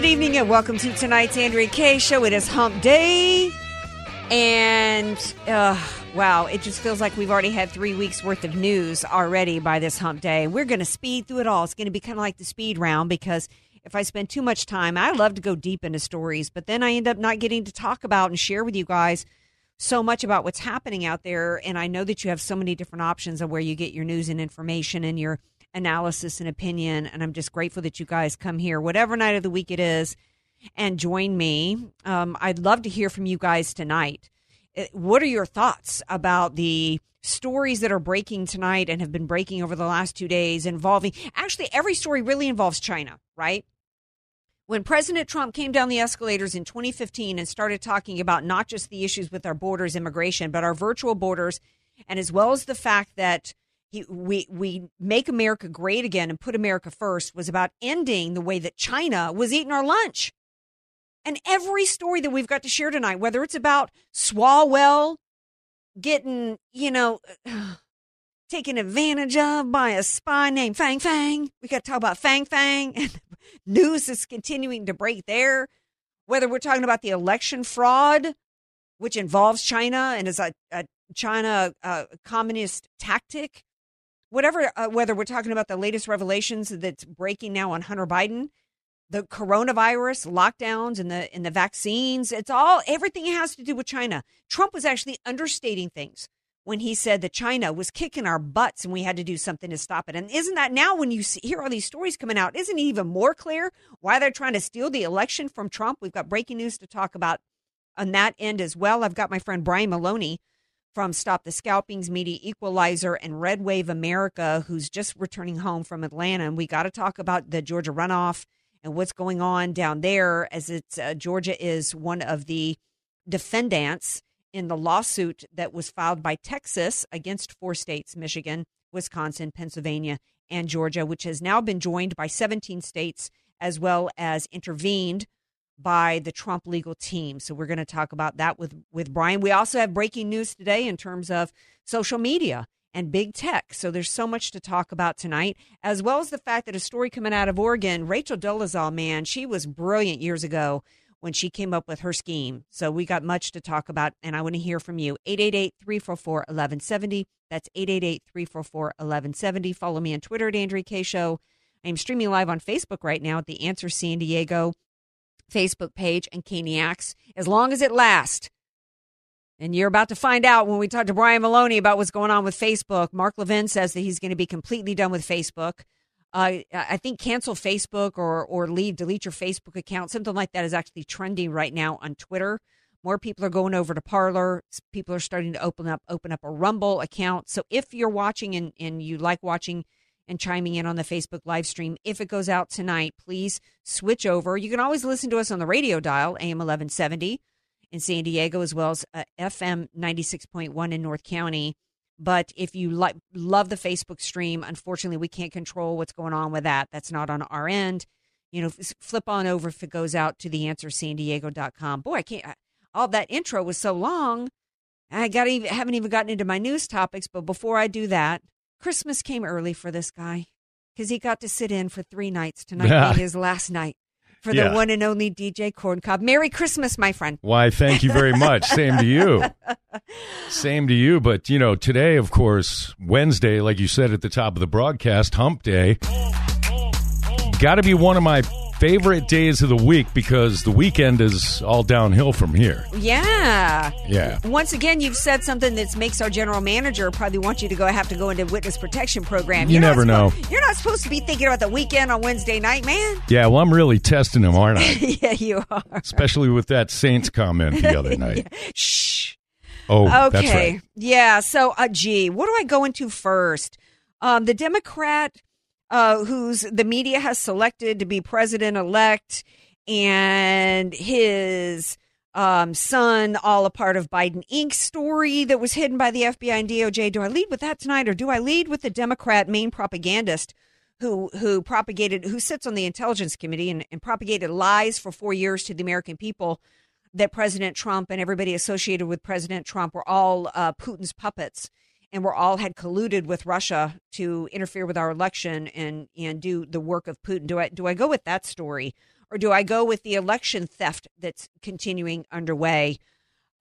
Good evening and welcome to tonight's Andrea Kaye show. It is Hump Day. And uh, wow, it just feels like we've already had three weeks worth of news already by this Hump Day. We're going to speed through it all. It's going to be kind of like the speed round because if I spend too much time, I love to go deep into stories, but then I end up not getting to talk about and share with you guys so much about what's happening out there. And I know that you have so many different options of where you get your news and information and your analysis and opinion. And I'm just grateful that you guys come here, whatever night of the week it is, and join me. Um, I'd love to hear from you guys tonight. Uh, What are your thoughts about the stories that are breaking tonight and have been breaking over the last two days involving actually every story really involves China, right? When President Trump came down the escalators in 2015 and started talking about not just the issues with our borders, immigration, but our virtual borders, and as well as the fact that he, we we make America great again and put America first was about ending the way that China was eating our lunch. And every story that we've got to share tonight, whether it's about Swalwell getting, you know, taken advantage of by a spy named Fang Fang, we got to talk about Fang Fang, and news is continuing to break there. Whether we're talking about the election fraud, which involves China and is a, a China uh, communist tactic, whatever, uh, whether we're talking about the latest revelations that's breaking now on Hunter Biden, the coronavirus lockdowns and the and the vaccines, it's all everything has to do with China. Trump was actually understating things when he said that China was kicking our butts and we had to do something to stop it. And isn't that now when you see, hear all these stories coming out, isn't it even more clear why they're trying to steal the election from Trump? We've got breaking news to talk about on that end as well. I've got my friend Brian Maloney from Stop the Scalpings Media Equalizer and Red Wave America, who's just returning home from Atlanta. And we got to talk about the Georgia runoff and what's going on down there, as it's uh, Georgia is one of the defendants in the lawsuit that was filed by Texas against four states Michigan, Wisconsin, Pennsylvania, and Georgia, which has now been joined by 17 states as well as intervened by the Trump legal team. So we're going to talk about that with with Brian. We also have breaking news today in terms of social media and big tech. So there's so much to talk about tonight, as well as the fact that a story coming out of Oregon, Rachel Dolezal, man, she was brilliant years ago when she came up with her scheme. So we got much to talk about, and I want to hear from you. 888 344 1170. That's 888 344 1170. Follow me on Twitter at Andrea Kaye Show. I'm streaming live on Facebook right now at the Answer San Diego Facebook page and Caniacs, as long as it lasts. And you're about to find out when we talk to Brian Maloney about what's going on with Facebook. Mark Levin says that he's going to be completely done with Facebook. Uh, I think cancel Facebook or or leave, delete your Facebook account. Something like that is actually trending right now on Twitter. More people are going over to Parler. People are starting to open up open up a Rumble account. So if you're watching and, and you like watching and chiming in on the Facebook live stream, if it goes out tonight, please switch over. You can always listen to us on the radio dial, AM 1170 in San Diego, as well as uh, FM 96.1 in North County. But if you like love the Facebook stream, unfortunately, we can't control what's going on with that. That's not on our end. You know, flip on over if it goes out to the answersandiego.com. Boy, I can't. I- All that intro was so long. I got even haven't even gotten into my news topics. But before I do that, Christmas came early for this guy because he got to sit in for three nights. Tonight being his last night. for Yeah. the one and only DJ Corncob. Merry Christmas, my friend. Why, thank you very much. Same to you. Same to you. But, you know, today, of course, Wednesday, like you said at the top of the broadcast, hump day, got to be one of my favorite days of the week because the weekend is all downhill from here. Yeah. Yeah. Once again, you've said something that makes our general manager probably want you to go have to go into witness protection program. You You're never know. supposed- You're not supposed to be thinking about the weekend on Wednesday night, man. Yeah, well, I'm really testing him, aren't I? yeah, you are. Especially with that Saints comment the other night. Shh. Oh, Okay. right. Yeah. So, uh, gee, what do I go into first? Um, the Democrat uh, who's the media has selected to be president elect and his um, son, all a part of Biden Inc. story that was hidden by the FBI and DOJ. Do I lead with that tonight or do I lead with the Democrat main propagandist? Who, who propagated who sits on the intelligence committee and, and propagated lies for four years to the American people that President Trump and everybody associated with President Trump were all uh, Putin's puppets and we're all had colluded with Russia to interfere with our election and and do the work of Putin. Do I do I go with that story or do I go with the election theft that's continuing underway?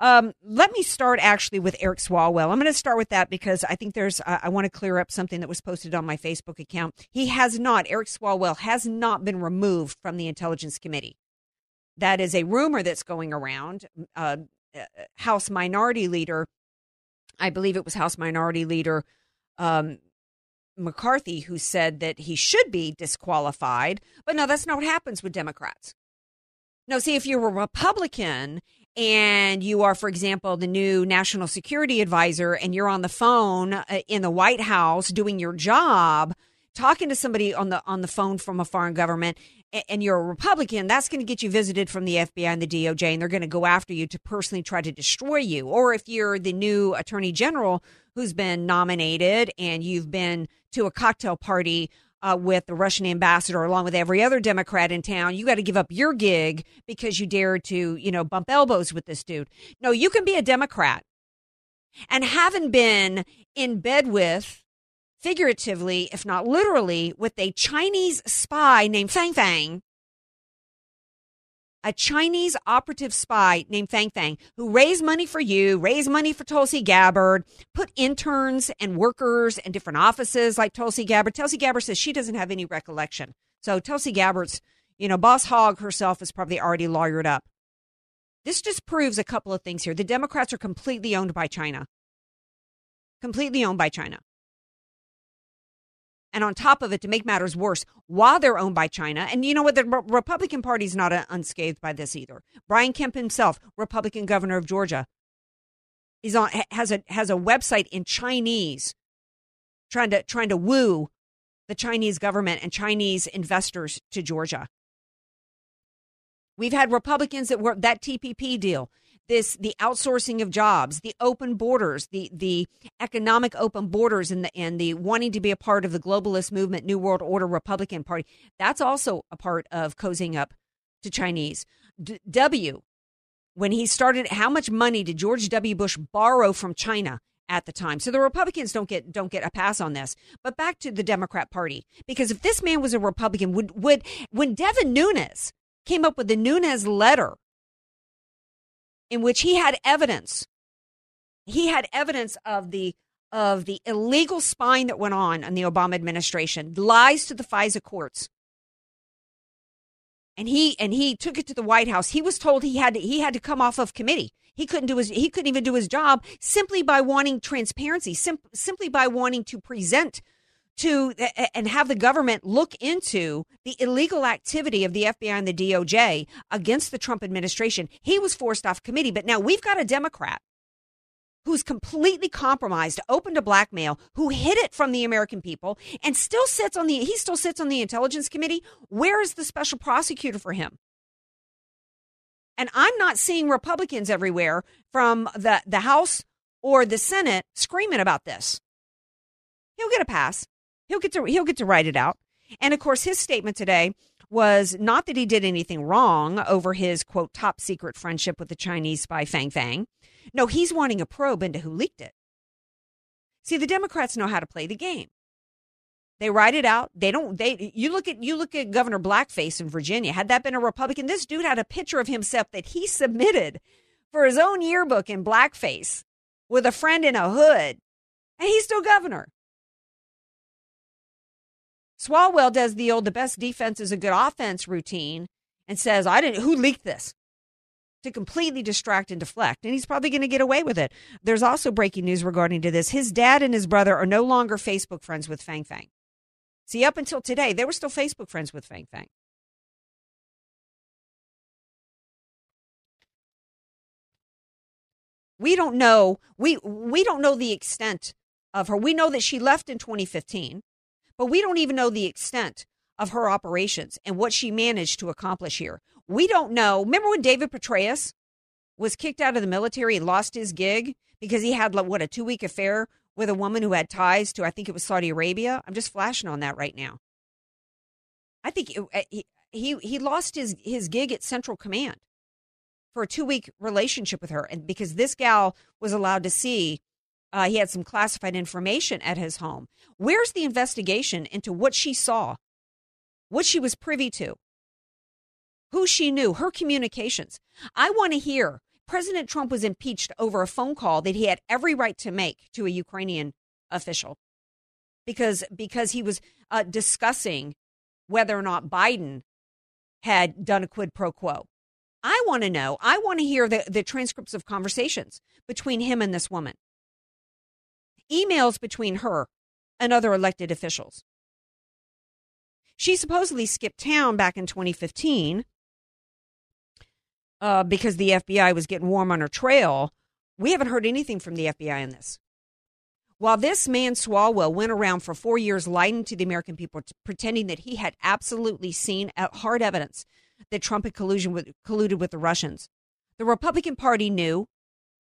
Um, let me start actually with Eric Swalwell. I'm going to start with that because I think there's, I, I want to clear up something that was posted on my Facebook account. He has not, Eric Swalwell has not been removed from the Intelligence Committee. That is a rumor that's going around. Uh, uh, House Minority Leader, I believe it was House Minority Leader um, McCarthy, who said that he should be disqualified. But no, that's not what happens with Democrats. No, see, if you're a Republican and you are, for example, the new national security advisor and you're on the phone uh, in the White House doing your job, talking to somebody on the on the phone from a foreign government and you're a Republican, that's going to get you visited from the FBI and the DOJ, and they're going to go after you to personally try to destroy you. Or if you're the new Attorney General who's been nominated and you've been to a cocktail party uh, with the Russian ambassador, along with every other Democrat in town, you got to give up your gig because you dared to, you know, bump elbows with this dude. No, you can be a Democrat and haven't been in bed with figuratively, if not literally, with a Chinese spy named Fang Fang. A Chinese operative spy named Fang Fang who raised money for you, raised money for Tulsi Gabbard, put interns and workers in different offices like Tulsi Gabbard. Tulsi Gabbard says she doesn't have any recollection. So Tulsi Gabbard's, you know, boss hog herself is probably already lawyered up. This just proves a couple of things here. The Democrats are completely owned by China. Completely owned by China. And on top of it, to make matters worse, while they're owned by China, and you know what, the Re- Republican Party is not uh, unscathed by this either. Brian Kemp himself, Republican governor of Georgia, is on has a has a website in Chinese, trying to trying to woo the Chinese government and Chinese investors to Georgia. We've had Republicans that were that TPP deal, this the outsourcing of jobs, the open borders, the the economic open borders, and the and the wanting to be a part of the globalist movement, New World Order Republican Party. That's also a part of cozying up to Chinese. D- w, when he started, how much money did George W. Bush borrow from China? At the time, so the Republicans don't get don't get a pass on this. But back to the Democrat Party, because if this man was a Republican, would would when Devin Nunes came up with the Nunes letter in which he had evidence. He had evidence of the of the illegal spying that went on in the Obama administration lies to the FISA courts. And he and he took it to the White House. He was told he had to, he had to come off of committee. He couldn't do his he couldn't even do his job simply by wanting transparency sim- simply by wanting to present to and have the government look into the illegal activity of the FBI and the DOJ against the Trump administration. He was forced off committee, but now we've got a Democrat who's completely compromised, open to blackmail, who hid it from the American people and still sits on the he still sits on the intelligence committee. Where is the special prosecutor for him? And I'm not seeing Republicans everywhere from the, the House or the Senate screaming about this. He'll get a pass. He'll get to he'll get to write it out. And of course, his statement today was not that he did anything wrong over his quote top secret friendship with the Chinese spy Fang Fang. No, he's wanting a probe into who leaked it. See, the Democrats know how to play the game. They write it out. They don't. They you look at you look at Governor Blackface in Virginia. Had that been a Republican, this dude had a picture of himself that he submitted for his own yearbook in blackface with a friend in a hood, and he's still governor. Swalwell does the old "the best defense is a good offense" routine and says, "I didn't. Who leaked this?" To completely distract and deflect, and he's probably going to get away with it. There's also breaking news regarding to this. His dad and his brother are no longer Facebook friends with Fang Fang. See, up until today, they were still Facebook friends with Fang Fang. We don't know. We we don't know the extent of her. We know that she left in 2015, but we don't even know the extent of her operations and what she managed to accomplish here. We don't know. Remember when David Petraeus was kicked out of the military and lost his gig because he had what a two week affair with a woman who had ties to, I think it was Saudi Arabia. I'm just flashing on that right now. I think it, uh, he, he, he lost his, his gig at Central Command for a two week relationship with her. And because this gal was allowed to see, uh, he had some classified information at his home. Where's the investigation into what she saw, what she was privy to, who she knew, her communications? I want to hear President Trump was impeached over a phone call that he had every right to make to a Ukrainian official because because he was uh, discussing whether or not Biden had done a quid pro quo. I want to know. I want to hear the, the transcripts of conversations between him and this woman, emails between her and other elected officials. She supposedly skipped town back in 2015 uh, because the FBI was getting warm on her trail. We haven't heard anything from the FBI on this. While this man Swalwell went around for four years lying to the American people, pretending that he had absolutely seen hard evidence that Trump had collusion with, colluded with the Russians, the Republican Party knew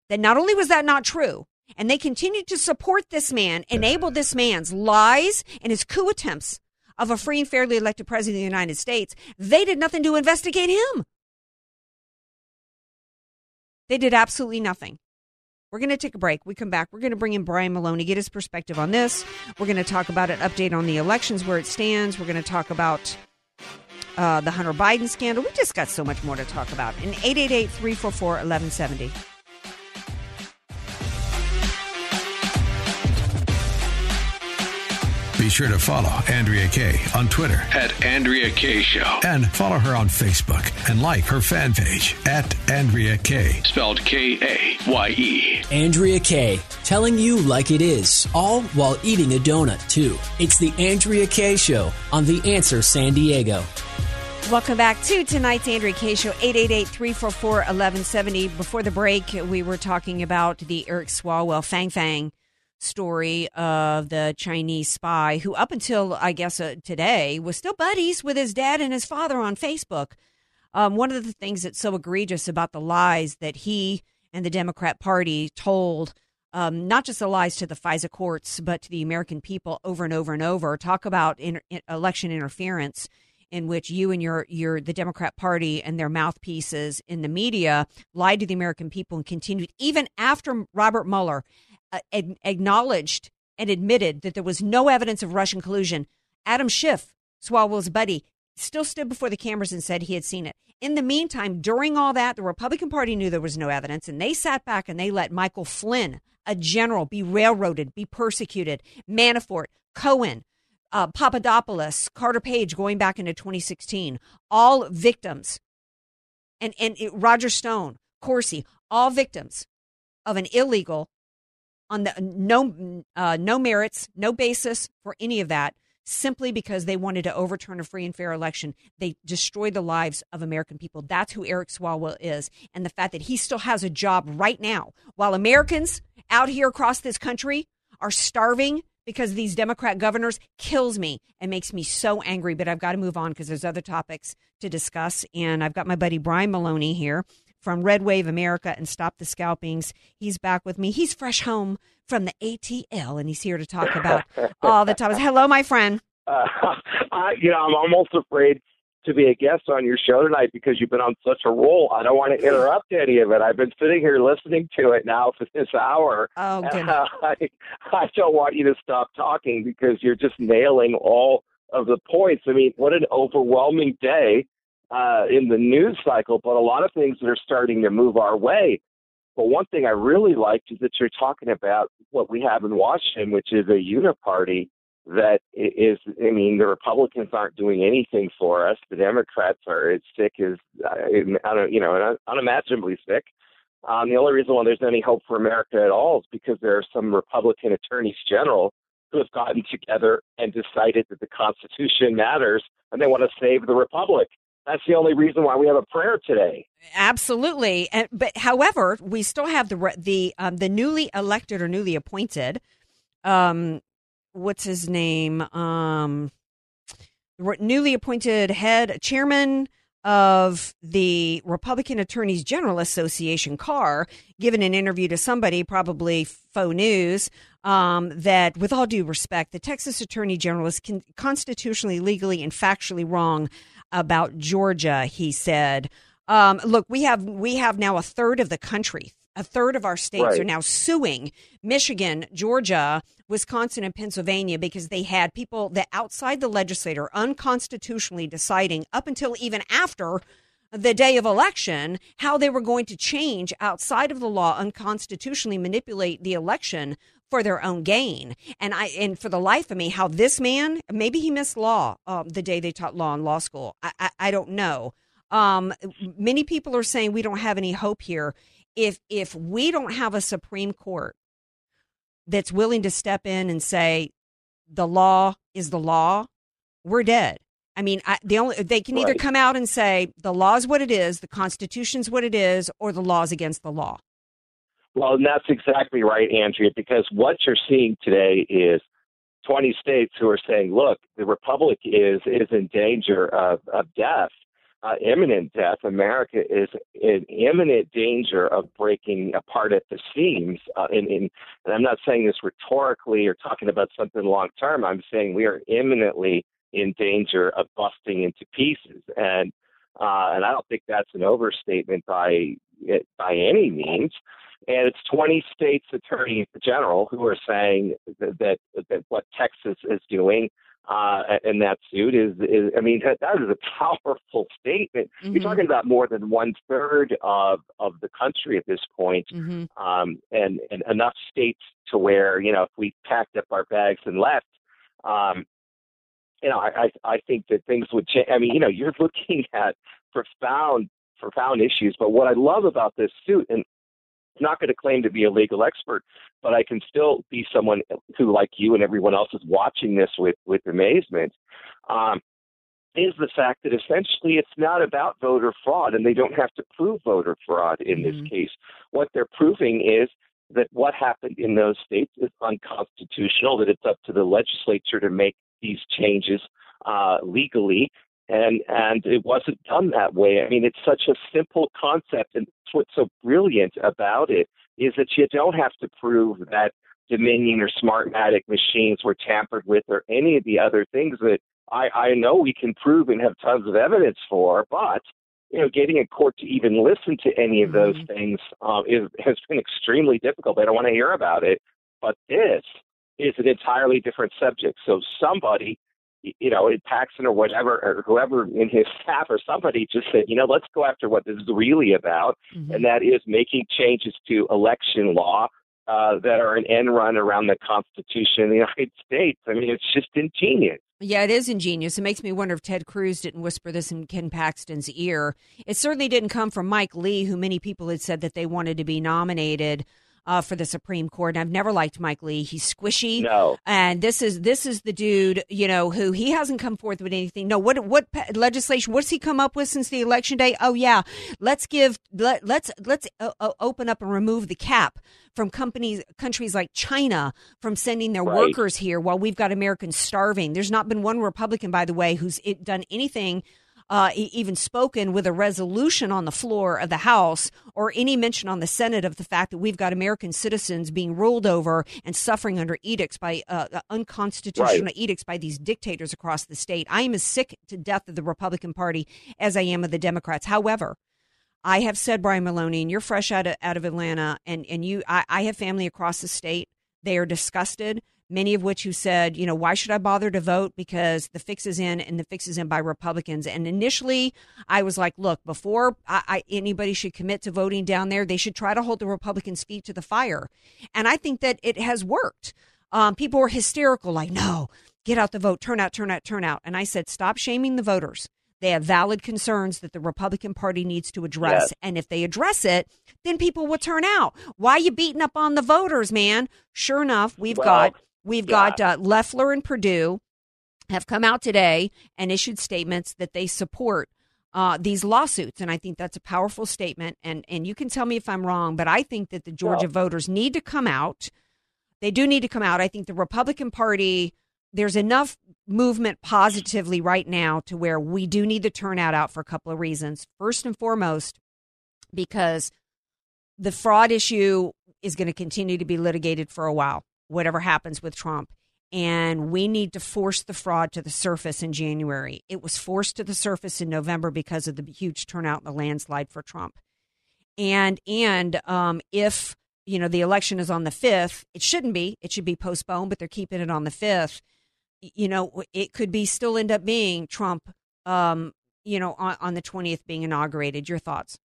that not only was that not true, and they continued to support this man, enable this man's lies and his coup attempts of a free and fairly elected president of the United States, they did nothing to investigate him. They did absolutely nothing. We're going to take a break. We come back. We're going to bring in Brian Maloney, get his perspective on this. We're going to talk about an update on the elections, where it stands. We're going to talk about uh, the Hunter Biden scandal. We just got so much more to talk about. In 888 344 1170. Be sure to follow Andrea Kaye on Twitter at Andrea Kaye Show. And follow her on Facebook and like her fan page at Andrea Kaye. Spelled K A Y E. Andrea Kaye, telling you like it is, all while eating a donut, too. It's the Andrea Kaye Show on The Answer San Diego. Welcome back to tonight's Andrea Kaye Show, 888-344-1170. Before the break, we were talking about the Eric Swalwell Fang Fang story of the Chinese spy who, up until I guess uh, today, was still buddies with his dad and his father on Facebook. Um, one of the things that's so egregious about the lies that he and the Democrat Party told, um, not just the lies to the FISA courts, but to the American people over and over and over, talk about election interference in which you and your your the Democrat Party and their mouthpieces in the media lied to the American people and continued even after Robert Mueller uh, acknowledged and admitted that there was no evidence of Russian collusion. Adam Schiff, Swalwell's buddy, still stood before the cameras and said he had seen it. In the meantime, during all that, the Republican Party knew there was no evidence, and they sat back and they let Michael Flynn, a general, be railroaded, be persecuted. Manafort, Cohen, uh, Papadopoulos, Carter Page, going back into 2016, all victims, and and it, Roger Stone, Corsi, all victims of an illegal on the no uh, no merits, no basis for any of that, simply because they wanted to overturn a free and fair election. They destroyed the lives of American people. That's who Eric Swalwell is, and the fact that he still has a job right now, while Americans out here across this country are starving because these Democrat governors kills me and makes me so angry. But I've got to move on because there's other topics to discuss, and I've got my buddy Brian Maloney here from Red Wave America and Stop the Scalpings. He's back with me. He's fresh home from the ATL, and he's here to talk about all the topics. Hello, my friend. Uh, I, you know, I'm almost afraid to be a guest on your show tonight because you've been on such a roll. I don't want to interrupt any of it. I've been sitting here listening to it now for this hour. Oh, goodness. I, I don't want you to stop talking because you're just nailing all of the points. I mean, what an overwhelming day uh, in the news cycle, but a lot of things that are starting to move our way. But one thing I really liked is that you're talking about what we have in Washington, which is a uniparty that i- I mean, the Republicans aren't doing anything for us. The Democrats are as sick as, uh, I don't, you know, unimaginably sick. Um, the only reason why there's any hope for America at all is because there are some Republican attorneys general who have gotten together and decided that the Constitution matters and they want to save the Republic. That's the only reason why we have a prayer today. Absolutely, and, but however, we still have the the um, the newly elected or newly appointed. Um, what's his name? Um, newly appointed head chairman of the Republican Attorneys General Association, Carr, given an interview to somebody, probably faux news, um, that with all due respect, the Texas Attorney General is con- constitutionally, legally, and factually wrong about Georgia. He said. Um, look, we have we have now a third of the country, a third of our states Right. are now suing Michigan, Georgia, Wisconsin, and Pennsylvania because they had people that outside the legislature unconstitutionally deciding up until even after the day of election how they were going to change outside of the law unconstitutionally manipulate the election for their own gain. And i and for the life of me how this man maybe he missed law um, the day they taught law in law school. I, I, I don't know. Um, many people are saying we don't have any hope here. If if we don't have a supreme court that's willing to step in and say the law is the law we're dead. I mean, I, the only they can either Right. come out and say the law is what it is, the Constitution's what it is, or the law is against the law. Well, and that's exactly right, Andrea, because what you're seeing today is 20 states who are saying, look, the republic is is in danger of, of death, uh, imminent death. America is in imminent danger of breaking apart at the seams. Uh, in, in, and I'm not saying this rhetorically or talking about something long term. I'm saying we are imminently in danger of busting into pieces. And uh, and I don't think that's an overstatement by by any means. And it's 20 states attorneys general who are saying that that, that what Texas is doing uh, in that suit is, is I mean, that, that is a powerful statement. Mhm. You're talking about more than one third of of the country at this point, Mm-hmm. um, and and enough states to where you know if we packed up our bags and left. Um, you know, I, I I think that things would change. I mean, you know, you're looking at profound profound issues. But what I love about this suit, and not going to claim to be a legal expert, but I can still be someone who, like you and everyone else, is watching this with with amazement. Um, is the fact that essentially it's not about voter fraud, and they don't have to prove voter fraud in this Mhm. case. What they're proving is that what happened in those states is unconstitutional. That it's up to the legislature to make these changes uh, legally, and and it wasn't done that way. I mean, it's such a simple concept, and what's so brilliant about it is that you don't have to prove that Dominion or Smartmatic machines were tampered with, or any of the other things that I, I know we can prove and have tons of evidence for, but you know, getting a court to even listen to any of those Mhm. things um, is, has been extremely difficult. They don't want to hear about it. But this is an entirely different subject. So somebody, you know, in Paxton or whatever, or whoever in his staff or somebody just said, you know, let's go after what this is really about, Mm-hmm. and that is making changes to election law uh, that are an end run around the Constitution of the United States. I mean, it's just ingenious. Yeah, it is ingenious. It makes me wonder if Ted Cruz didn't whisper this in Ken Paxton's ear. It certainly didn't come from Mike Lee, who many people had said that they wanted to be nominated uh, for the Supreme Court. And I've never liked Mike Lee. He's squishy. No. And this is this is the dude, you know, who he hasn't come forth with anything. No, what what legislation? What's he come up with since the election day? Oh yeah, let's give let, let's let's uh, uh, open up and remove the cap from companies countries like China from sending their Right. workers here while we've got Americans starving. There's not been one Republican, by the way, who's done anything uh, even spoken with a resolution on the floor of the House or any mention on the Senate of the fact that we've got American citizens being ruled over and suffering under edicts by uh, uh unconstitutional right. edicts by these dictators across the state. I am as sick to death of the Republican Party as I am of the Democrats. However, I have said, Brian Maloney, and you're fresh out of, out of Atlanta, and, and you, I, I have family across the state. They are disgusted many of which who said, you know, why should I bother to vote? Because the fix is in and the fix is in by Republicans. And initially, I was like, look, before I, I, anybody should commit to voting down there, they should try to hold the Republicans' feet to the fire. And I think that it has worked. Um, people were hysterical, like, no, get out the vote, turn out, turn out, turn out. And I said, stop shaming the voters. They have valid concerns that the Republican Party needs to address. Yes. And if they address it, then people will turn out. Why are you beating up on the voters, man? Sure enough, we've well, got We've yeah. got uh, Loeffler and Perdue have come out today and issued statements that they support uh, these lawsuits, and I think that's a powerful statement. And and you can tell me if I'm wrong, but I think that the Georgia voters need to come out. They do need to come out. I think the Republican Party there's enough movement positively right now to where we do need the turnout out for a couple of reasons. First and foremost, because the fraud issue is going to continue to be litigated for a while whatever happens with Trump. And we need to force the fraud to the surface in January. It was forced to the surface in November because of the huge turnout in the landslide for Trump. And and um, if you know the election is on the fifth, it shouldn't be. It should be postponed, but they're keeping it on the fifth. You know, it could be still end up being Trump. Um, you know, on, on the twentieth being inaugurated. Your thoughts?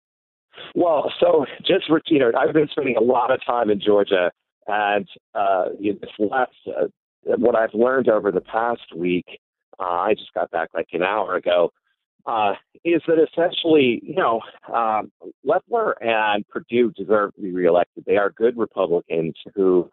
Well, so just you know, I've been spending a lot of time in Georgia and uh, this last, uh, what I've learned over the past week, uh, I just got back like an hour ago, uh, is that essentially, you know, um, Loeffler and Perdue deserve to be reelected. They are good Republicans who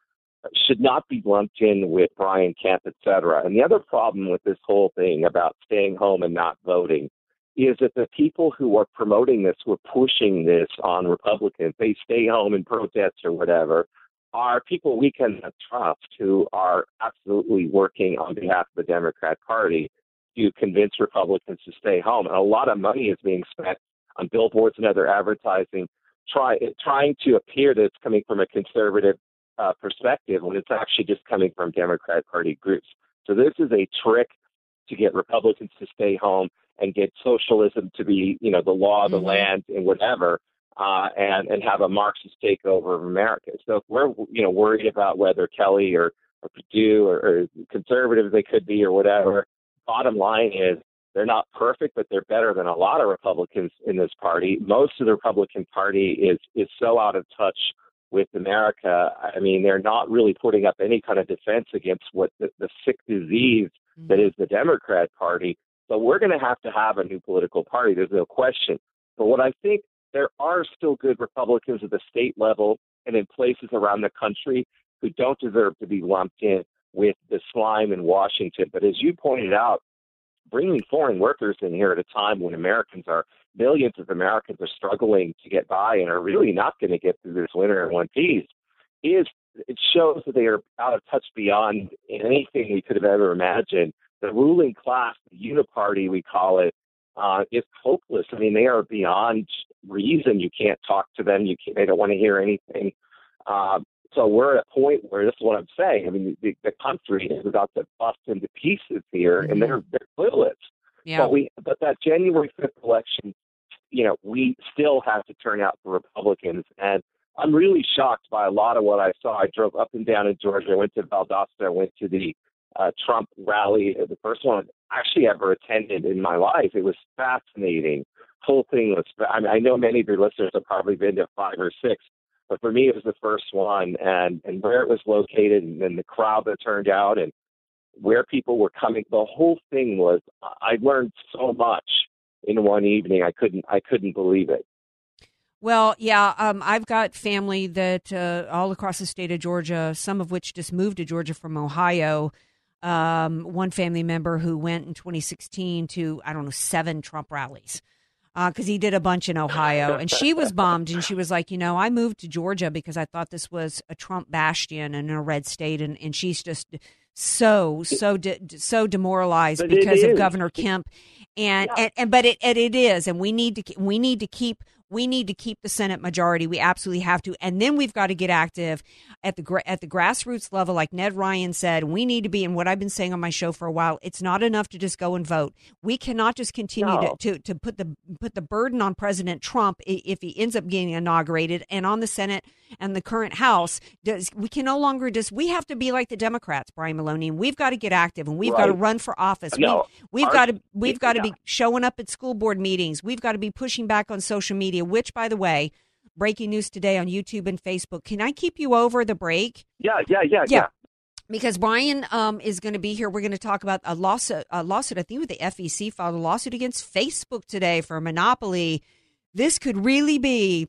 should not be lumped in with Brian Kemp, et cetera. And the other problem with this whole thing about staying home and not voting is that the people who are promoting this, who are pushing this on Republicans, they stay home and protest or whatever, are people we can trust who are absolutely working on behalf of the Democrat Party to convince Republicans to stay home. And a lot of money is being spent on billboards and other advertising, try, trying to appear that it's coming from a conservative uh, perspective when it's actually just coming from Democrat Party groups. So this is a trick to get Republicans to stay home and get socialism to be, you know, the law of the mm-hmm. land and whatever uh, and and have a Marxist takeover of America. So if we're you know worried about whether Kelly or, or Perdue or, or conservative they could be or whatever, bottom line is they're not perfect, but they're better than a lot of Republicans in this party. Most of the Republican Party is is so out of touch with America. I mean, they're not really putting up any kind of defense against what the, the sick disease mm-hmm. that is the Democrat Party. So we're going to have to have a new political party. There's no question. But what I think there are still good Republicans at the state level and in places around the country who don't deserve to be lumped in with the slime in Washington. But as you pointed out, bringing foreign workers in here at a time when Americans are millions of Americans are struggling to get by and are really not going to get through this winter in one piece is it shows that they are out of touch beyond anything we could have ever imagined. The ruling class, the uniparty we call it, uh, is hopeless. I mean, they are beyond reason. You can't talk to them. You can't, they don't want to hear anything. Uh, so we're at a point where this is what I'm saying. I mean, the, the country is about to bust into pieces here, mm-hmm. and they're they're clueless. Yeah. But we, but that January 5th election, you know, we still have to turn out for Republicans, and I'm really shocked by a lot of what I saw. I drove up and down in Georgia. I went to Valdosta. I went to the uh, Trump rally, the first one actually ever attended in my life. It was fascinating. Whole thing was. I, mean, I know many of your listeners have probably been to five or six, but for me, it was the first one, and and where it was located, and then the crowd that turned out, and where people were coming. The whole thing was. I learned so much in one evening. I couldn't. I couldn't believe it. Well, yeah, um, I've got family that uh, all across the state of Georgia, some of which just moved to Georgia from Ohio um, one family member who went in 2016 to I don't know seven Trump rallies because uh, he did a bunch in Ohio, and she was bummed, and she was like, you know, I moved to Georgia because I thought this was a Trump bastion and a red state, and and she's just so so de- so demoralized because of Governor Kemp, and, yeah. and and but it and it is, and we need to we need to keep we need to keep the Senate majority. We absolutely have to, and then we've got to get active at the at the grassroots level, like Ned Ryan said. We need to be, and what I've been saying on my show for a while. It's not enough to just go and vote. We cannot just continue no. to, to to put the put the burden on President Trump if he ends up getting inaugurated, and on the Senate and the current House. Does we can no longer just we have to be like the Democrats, Brian Maloney, and we've got to get active, and we've right. got to run for office. No, we, have got to we've got to be showing up at school board meetings. We've got to be pushing back on social media which, by the way, breaking news today on YouTube and Facebook. Can I keep you over the break? Yeah, yeah, yeah, yeah. Because Brian um, is going to be here. We're going to talk about a lawsuit, a lawsuit, I think, with the FEC filed a lawsuit against Facebook today for a monopoly. This could really be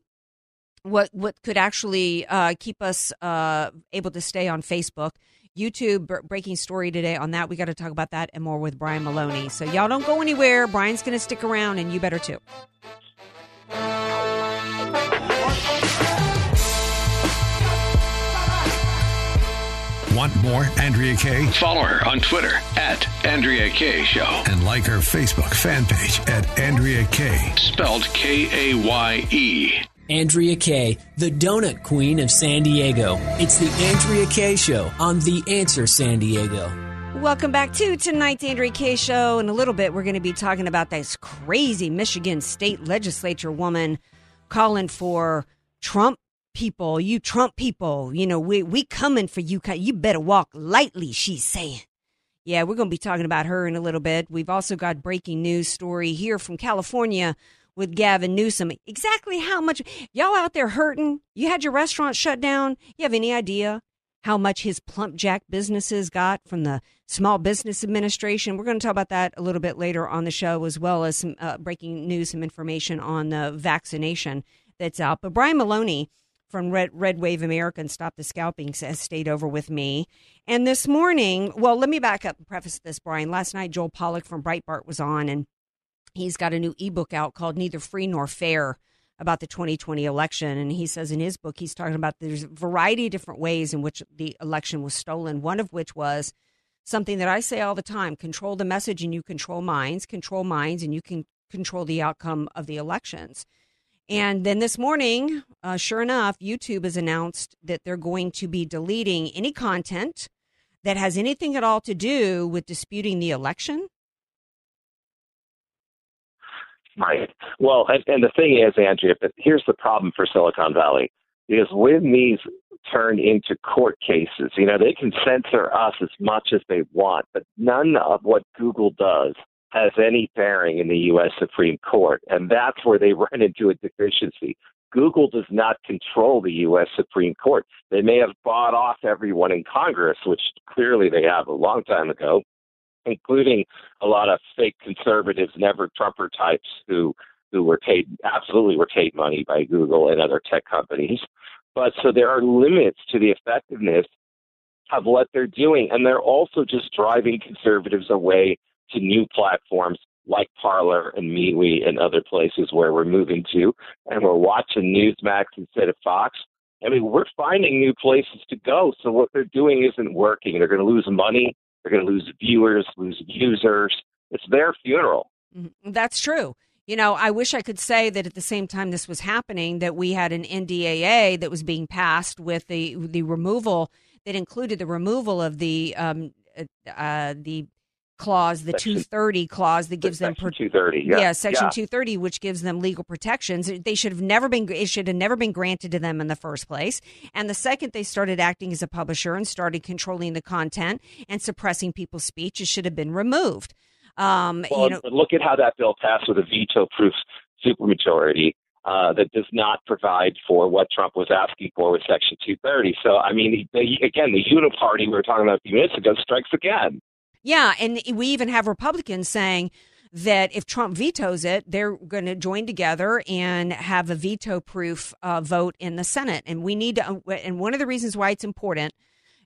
what what could actually uh, keep us uh, able to stay on Facebook. YouTube breaking story today on that. We got to talk about that and more with Brian Maloney. So y'all don't go anywhere. Brian's going to stick around, and you better too. Want more Andrea Kaye? Follow her on Twitter at Andrea Kaye Show. And like her Facebook fan page at Andrea Kaye. Spelled K A Y E. Andrea Kaye, the donut queen of San Diego. It's the Andrea Kaye Show on The Answer San Diego. Welcome back to tonight's Andrea Kaye Show. In a little bit, we're going to be talking about this crazy Michigan state legislature woman calling for Trump people, you Trump people. You know, we we coming for you. You better walk lightly. She's saying. Yeah, we're going to be talking about her in a little bit. We've also got breaking news story here from California with Gavin Newsom. Exactly how much y'all out there hurting? You had your restaurant shut down. You have any idea how much his PlumpJack businesses got from the Small Business Administration? We're going to talk about that a little bit later on the show, as well as some uh, breaking news, some information on the vaccination that's out. But Brian Maloney from Red, Red Wave America and Stop the Scalping has stayed over with me. And this morning, well, let me back up and preface this, Brian. Last night, Joel Pollak from Breitbart was on, and he's got a new ebook out called Neither Free Nor Fair about the 2020 election. And he says in his book, he's talking about there's a variety of different ways in which the election was stolen, one of which was something that I say all the time control the message and you control minds, control minds and you can control the outcome of the elections. And then this morning, uh, sure enough, YouTube has announced that they're going to be deleting any content that has anything at all to do with disputing the election Right. Well, and, and the thing is, Andrea, but here's the problem for Silicon Valley is when these turn into court cases, you know, they can censor us as much as they want, but none of what Google does has any bearing in the U.S. Supreme Court. And that's where they run into a deficiency. Google does not control the U.S. Supreme Court. They may have bought off everyone in Congress, which clearly they have a long time ago, including a lot of fake conservatives, never Trumper types who who were paid absolutely were paid money by Google and other tech companies. But so there are limits to the effectiveness of what they're doing, and they're also just driving conservatives away to new platforms like Parler and MeWe and other places where we're moving to, and we're watching Newsmax instead of Fox. I mean, we're finding new places to go. So what they're doing isn't working. They're going to lose money. They're going to lose viewers, lose users. It's their funeral. Mm-hmm. That's true. You know, I wish I could say that at the same time this was happening, that we had an NDAA that was being passed with the the removal that included the removal of the um, uh, uh the clause, the section, 230 clause that gives them per- 230. Yeah, yeah section yeah. 230, which gives them legal protections. They should have never been. It should have never been granted to them in the first place. And the second they started acting as a publisher and started controlling the content and suppressing people's speech, it should have been removed. Um, well, you know, look at how that bill passed with a veto-proof supermajority. Uh, that does not provide for what Trump was asking for with Section 230. So, I mean, the, again, the uniparty we were talking about a few minutes ago strikes again. Yeah, and we even have Republicans saying that if Trump vetoes it, they're going to join together and have a veto proof uh, vote in the Senate. And we need to, uh, and one of the reasons why it's important,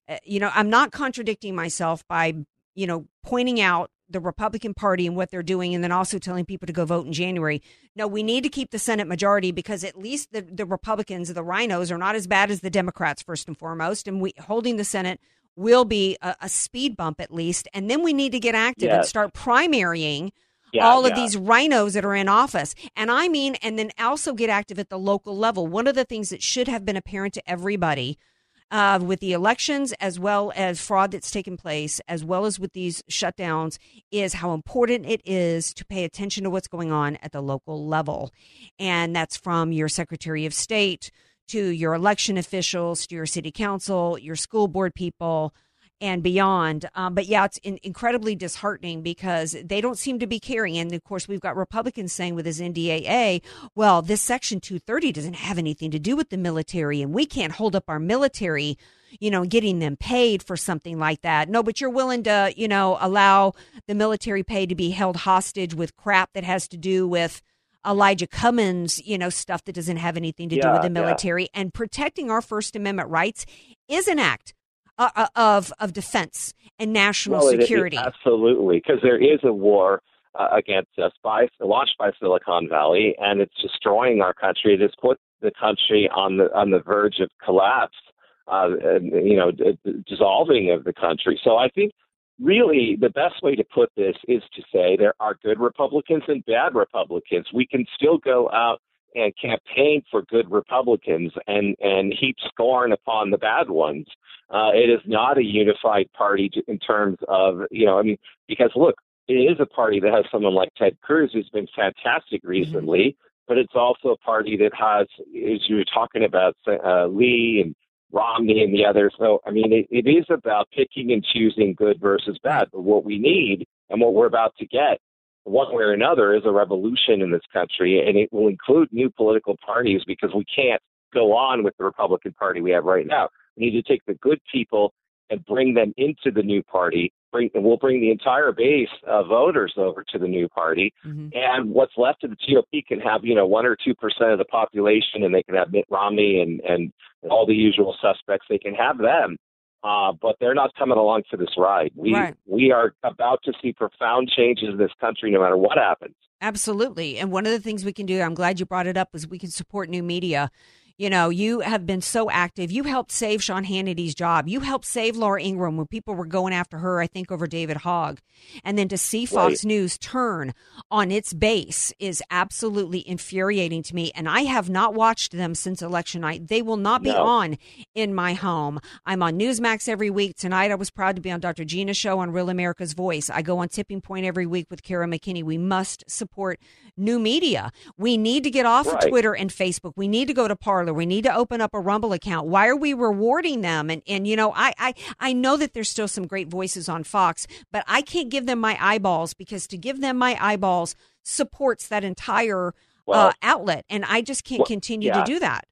uh, you know, I'm not contradicting myself by, you know, pointing out the Republican Party and what they're doing, and then also telling people to go vote in January. No, we need to keep the Senate majority because at least the, the Republicans, the rhinos, are not as bad as the Democrats, first and foremost. And we holding the Senate will be a, a speed bump at least. And then we need to get active and start primarying Yeah, all of yeah. these rhinos that are in office. And I mean, and then also get active at the local level. One of the things that should have been apparent to everybody uh, with the elections, as well as fraud that's taken place, as well as with these shutdowns, is how important it is to pay attention to what's going on at the local level. And that's from your Secretary of State to your election officials, to your city council, your school board people, and beyond. Um, but yeah, it's in, incredibly disheartening because they don't seem to be caring. And of course, we've got Republicans saying with this NDAA, well, this Section 230 doesn't have anything to do with the military, and we can't hold up our military, you know, getting them paid for something like that. No, but you're willing to, you know, allow the military pay to be held hostage with crap that has to do with. Elijah Cummings, you know, stuff that doesn't have anything to do with the yeah. military and protecting our First Amendment rights is an act uh, uh, of of defense and national Well, it- it- security. absolutely, because there is a war uh, against us by launched by Silicon Valley, and it's destroying our country. It has put the country on the on the verge of collapse. Uh, and, you know, d- d- dissolving of the country. So I think really the best way to put this is to say there are good Republicans and bad Republicans. We can still go out and campaign for good Republicans and and heap scorn upon the bad ones. Uh, it is not a unified party in terms of you know I mean because look it is a party that has someone like Ted Cruz who's been fantastic recently, but it's also a party that has as you were talking about uh, Lee and Romney and the others. So I mean it, it is about picking and choosing good versus bad. But what we need and what we're about to get one way or another is a revolution in this country, and it will include new political parties because we can't go on with the Republican Party we have right now. We need to take the good people and bring them into the new party. Bring, and we'll bring the entire base of voters over to the new party, Mhm. and what's left of the GOP can have you know one or two percent of the population, and they can have Mitt Romney and and all the usual suspects. They can have them, uh, but they're not coming along for this ride. We Right. we are about to see profound changes in this country, no matter what happens. Absolutely. And one of the things we can do, I'm glad you brought it up, is we can support new media. You know, you have been so active. You helped save Sean Hannity's job. You helped save Laura Ingraham when people were going after her, I think, over David Hogg. And then to see Fox Right. News turn on its base is absolutely infuriating to me. And I have not watched them since election night. They will not be No. on in my home. I'm on Newsmax every week. Tonight, I was proud to be on Dr. Gina's show on Real America's Voice. I go on Tipping Point every week with Kara McKinney. We must support new media. We need to get off of Twitter and Facebook. We need to go to Parler. We need to open up a Rumble account. Why are we rewarding them? And and you know, I I I know that there's still some great voices on Fox, but I can't give them my eyeballs because to give them my eyeballs supports that entire Well- uh, outlet, and I just can't Well, continue yeah. to do that.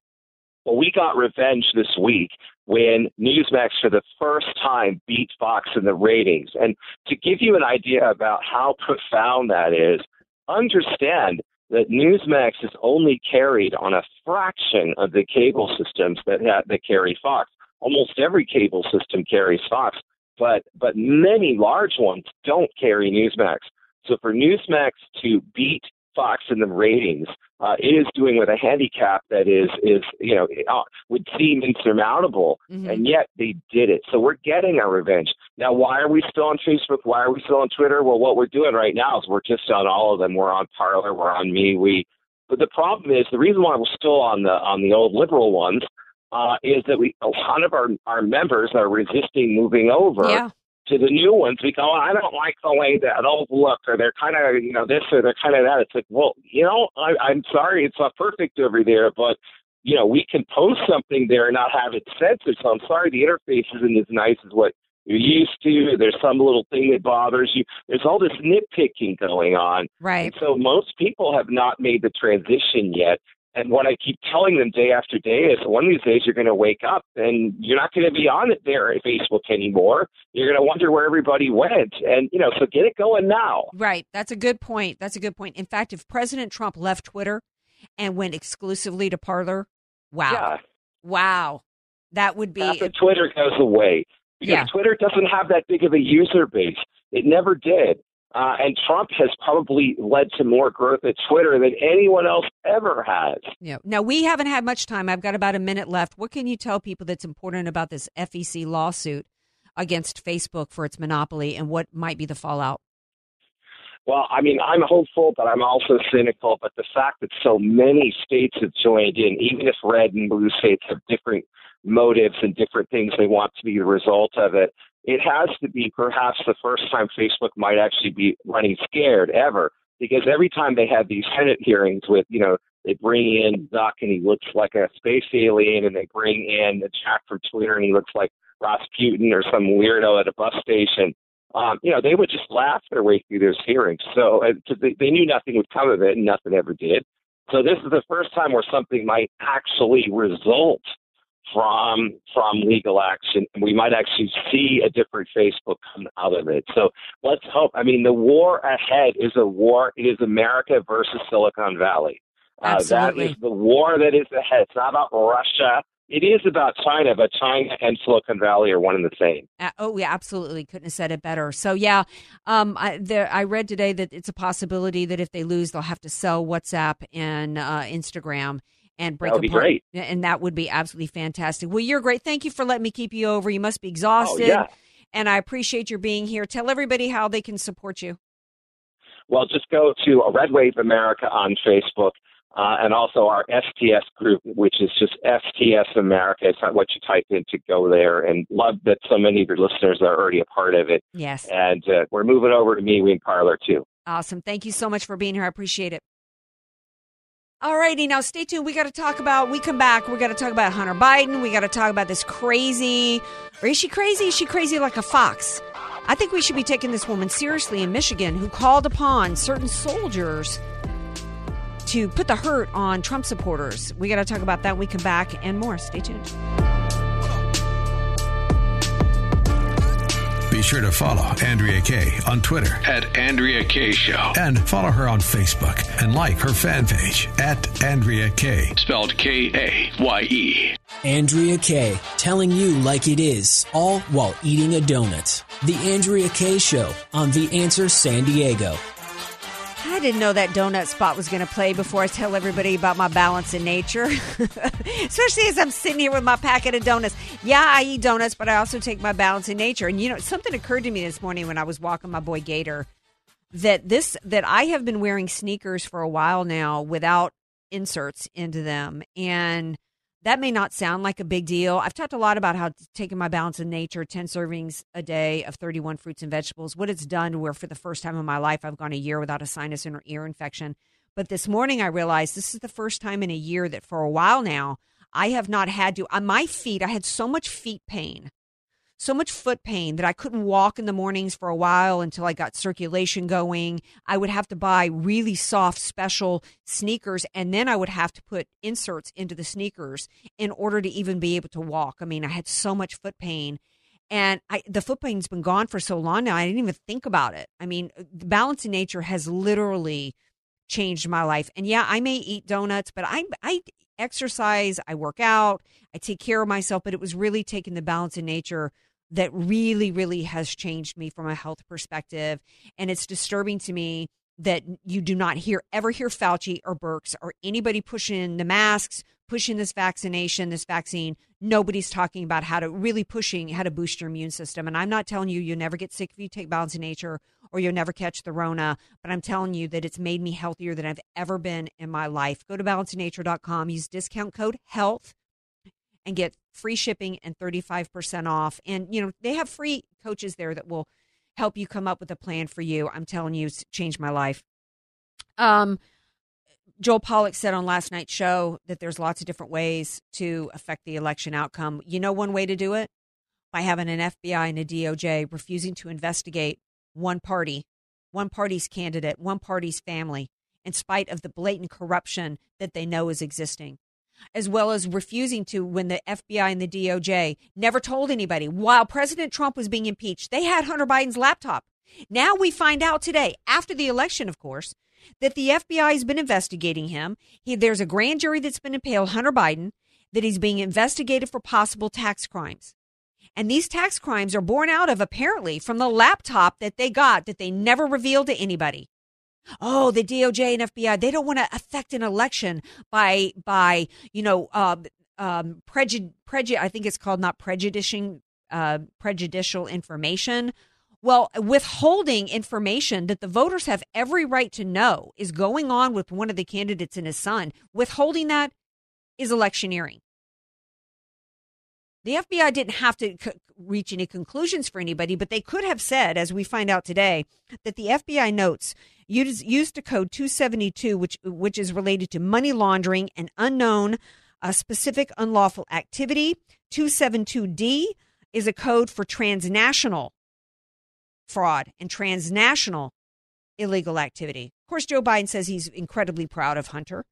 Well, we got revenge this week when Newsmax for the first time beat Fox in the ratings. And to give you an idea about how profound that is, understand that Newsmax is only carried on a fraction of the cable systems that ha- that carry Fox. Almost every cable system carries Fox, but but many large ones don't carry Newsmax. So for Newsmax to beat Fox in the ratings, uh, it is doing with a handicap that is is you know it, uh, would seem insurmountable, Mhm. and yet they did it. So we're getting our revenge. Now, why are we still on Facebook? Why are we still on Twitter? Well, what we're doing right now is we're just on all of them. We're on Parler, we're on MeWe. But the problem is the reason why we're still on the on the old liberal ones uh, is that we a lot of our our members are resisting moving over Yeah. To the new ones because oh, I don't like the way that those look, or they're kind of you know this or they're kind of that. It's like, well, you know, I, I'm sorry, it's not perfect over there, but you know, we can post something there and not have it censored. So I'm sorry, the interface isn't as nice as what you're used to. There's some little thing that bothers you. There's all this nitpicking going on. Right. And so most people have not made the transition yet. And what I keep telling them day after day is one of these days you're going to wake up and you're not going to be on it there at Facebook anymore. You're going to wonder where everybody went. And, you know, so get it going now. Right. That's a good point. That's a good point. In fact, if President Trump left Twitter and went exclusively to Parler, wow. Yeah. Wow. That would be of Twitter goes away because Yeah. Twitter doesn't have that big of a user base. It never did. Uh, and Trump has probably led to more growth at Twitter than anyone else ever has. Yeah. Now we haven't had much time. I've got about a minute left. What can you tell people that's important about this FEC lawsuit against Facebook for its monopoly and what might be the fallout? Well, I mean, I'm hopeful, but I'm also cynical. But the fact that so many states have joined in, even if red and blue states have different motives and different things they want to be the result of it, it has to be perhaps the first time Facebook might actually be running scared ever. Because every time they have these Senate hearings with, you know, they bring in Zuck and he looks like a space alien, and they bring in Jack from Twitter and he looks like Rasputin or some weirdo at a bus station um, you know, they would just laugh their way through those hearings. So uh, they, they knew nothing would come of it, and nothing ever did. So this is the first time where something might actually result from from legal action, we might actually see a different Facebook come out of it. So let's hope. I mean, the war ahead is a war. It is America versus Silicon Valley. Uh, that is the war that is ahead. It's not about Russia. It is about China, but China and Silicon Valley are one and the same. Uh, oh, yeah, absolutely. Couldn't have said it better. So, yeah, um, I, there, I read today that it's a possibility that if they lose, they'll have to sell WhatsApp and uh, Instagram and break that would apart. Be great. And that would be absolutely fantastic. Well, you're great. Thank you for letting me keep you over. You must be exhausted. Oh, yeah. And I appreciate your being here. Tell everybody how they can support you. Well, just go to Red Wave America on Facebook uh, and also our STS group, which is just STS America. It's not what you type in to go there. And love that so many of your listeners are already a part of it. Yes. And uh, we're moving over to Me MeWe Parler too. Awesome. Thank you so much for being here. I appreciate it. All righty, now stay tuned. We got to talk about. We come back. We got to talk about Hunter Biden. We got to talk about this crazy. Or is she crazy? Is she crazy like a fox? I think we should be taking this woman seriously in Michigan, who called upon certain soldiers to put the hurt on Trump supporters. We got to talk about that we come back and more. Stay tuned. Be sure to follow Andrea Kaye on Twitter at Andrea Kaye Show. And follow her on Facebook and like her fan page at Andrea Kaye. Spelled K A Y E. Andrea Kaye, telling you like it is, all while eating a donut. The Andrea Kaye Show on The Answer San Diego. I didn't know that donut spot was going to play before I tell everybody about my balance in nature. Especially as I'm sitting here with my packet of donuts. Yeah, I eat donuts, but I also take my balance in nature. And you know, something occurred to me this morning when I was walking my boy Gator that this that I have been wearing sneakers for a while now without inserts into them and that may not sound like a big deal. I've talked a lot about how taking my balance in nature, 10 servings a day of 31 fruits and vegetables, what it's done where for the first time in my life, I've gone a year without a sinus or ear infection. But this morning, I realized this is the first time in a year that for a while now, I have not had to, on my feet, I had so much feet pain so much foot pain that I couldn't walk in the mornings for a while until I got circulation going. I would have to buy really soft special sneakers and then I would have to put inserts into the sneakers in order to even be able to walk. I mean, I had so much foot pain and I, the foot pain's been gone for so long now. I didn't even think about it. I mean, uh, the balance in nature has literally changed my life. And yeah, I may eat donuts, but I I exercise, I work out, I take care of myself, but it was really taking the balance in nature that really, really has changed me from a health perspective. And it's disturbing to me that you do not hear ever hear Fauci or Birx or anybody pushing the masks, pushing this vaccination, this vaccine. Nobody's talking about how to really pushing how to boost your immune system. And I'm not telling you you'll never get sick if you take balance in nature or you'll never catch the Rona, but I'm telling you that it's made me healthier than I've ever been in my life. Go to balanceinnature.com, use discount code HEALTH and get free shipping and 35% off. And, you know, they have free coaches there that will help you come up with a plan for you. I'm telling you, it's changed my life. Um, Joel Pollak said on last night's show that there's lots of different ways to affect the election outcome. You know, one way to do it? By having an FBI and a DOJ refusing to investigate one party, one party's candidate, one party's family, in spite of the blatant corruption that they know is existing as well as refusing to when the FBI and the DOJ never told anybody while President Trump was being impeached. They had Hunter Biden's laptop. Now we find out today, after the election, of course, that the FBI has been investigating him. He, there's a grand jury that's been impaled Hunter Biden that he's being investigated for possible tax crimes. And these tax crimes are born out of apparently from the laptop that they got that they never revealed to anybody oh, the DOJ and FBI, they don't want to affect an election by by you know um, um, prejudice. Preju- I think it's called not prejudicing uh, prejudicial information. Well, withholding information that the voters have every right to know is going on with one of the candidates and his son, withholding that is electioneering. The FBI didn't have to c- reach any conclusions for anybody, but they could have said, as we find out today, that the FBI notes used, used a code 272, which which is related to money laundering and unknown uh, specific unlawful activity. 272D is a code for transnational fraud and transnational illegal activity. Of course, Joe Biden says he's incredibly proud of Hunter.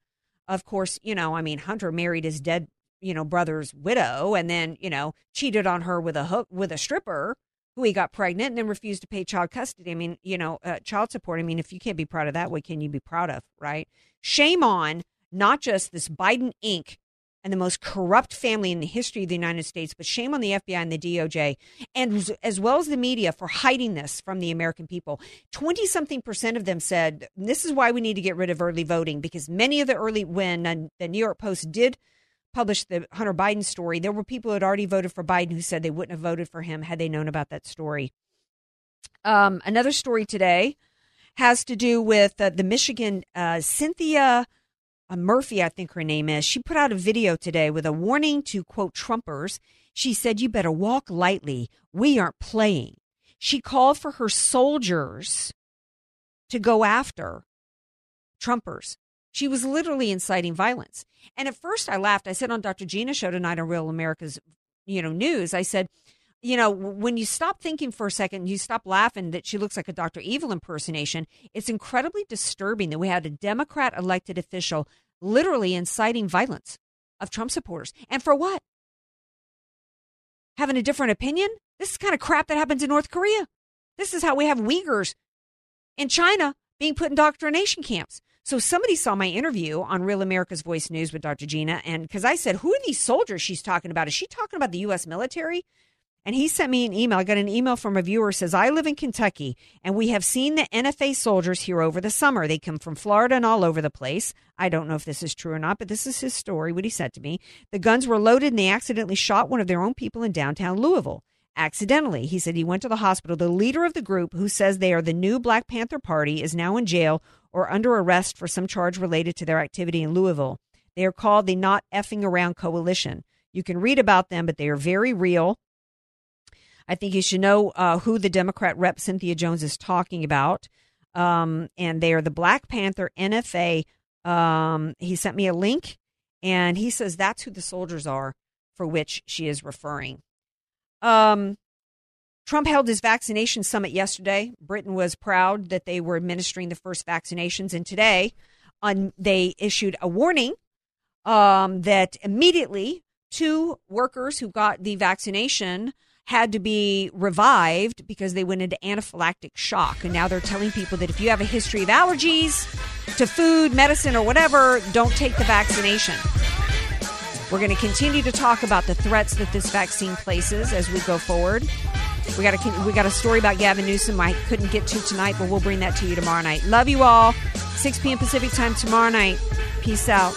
Of course, you know, I mean, Hunter married his dead you know brother's widow and then you know cheated on her with a hook with a stripper who he got pregnant and then refused to pay child custody i mean you know uh, child support i mean if you can't be proud of that what can you be proud of right shame on not just this biden inc and the most corrupt family in the history of the united states but shame on the fbi and the doj and as well as the media for hiding this from the american people 20 something percent of them said this is why we need to get rid of early voting because many of the early when the new york post did published the Hunter Biden story, there were people who had already voted for Biden who said they wouldn't have voted for him had they known about that story. Um, another story today has to do with uh, the Michigan uh, Cynthia Uh, Murphy, I think her name is. She put out a video today with a warning to quote Trumpers. She said, You better walk lightly. We aren't playing. She called for her soldiers to go after Trumpers. She was literally inciting violence. And at first I laughed. I said on Dr. Gina's show tonight on Real America's, you know, news, I said, you know, when you stop thinking for a second, you stop laughing that she looks like a Dr. Evil impersonation, it's incredibly disturbing that we had a Democrat elected official literally inciting violence of Trump supporters. And for what? Having a different opinion? This is kind of crap that happens in North Korea. This is how we have Uyghurs in China being put in indoctrination camps. So somebody saw my interview on Real America's Voice News with Dr. Gina, and because I said, "Who are these soldiers she's talking about? Is she talking about the U.S. military?" And he sent me an email. I got an email from a viewer says, "I live in Kentucky, and we have seen the NFA soldiers here over the summer. They come from Florida and all over the place. I don't know if this is true or not, but this is his story. What he said to me: the guns were loaded, and they accidentally shot one of their own people in downtown Louisville." accidentally. He said he went to the hospital. The leader of the group, who says they are the new Black Panther Party, is now in jail or under arrest for some charge related to their activity in Louisville. They are called the Not Effing Around Coalition. You can read about them, but they are very real. I think you should know uh, who the Democrat rep Cynthia Jones is talking about. Um, and they are the Black Panther NFA. Um, he sent me a link, and he says that's who the soldiers are for which she is referring. Um, Trump held his vaccination summit yesterday. Britain was proud that they were administering the first vaccinations, and today, on they issued a warning um, that immediately two workers who got the vaccination had to be revived because they went into anaphylactic shock. And now they're telling people that if you have a history of allergies to food, medicine, or whatever, don't take the vaccination. We're going to continue to talk about the threats that this vaccine places as we go forward. We got a we got a story about Gavin Newsom I couldn't get to tonight, but we'll bring that to you tomorrow night. Love you all. 6 p.m. Pacific time tomorrow night. Peace out.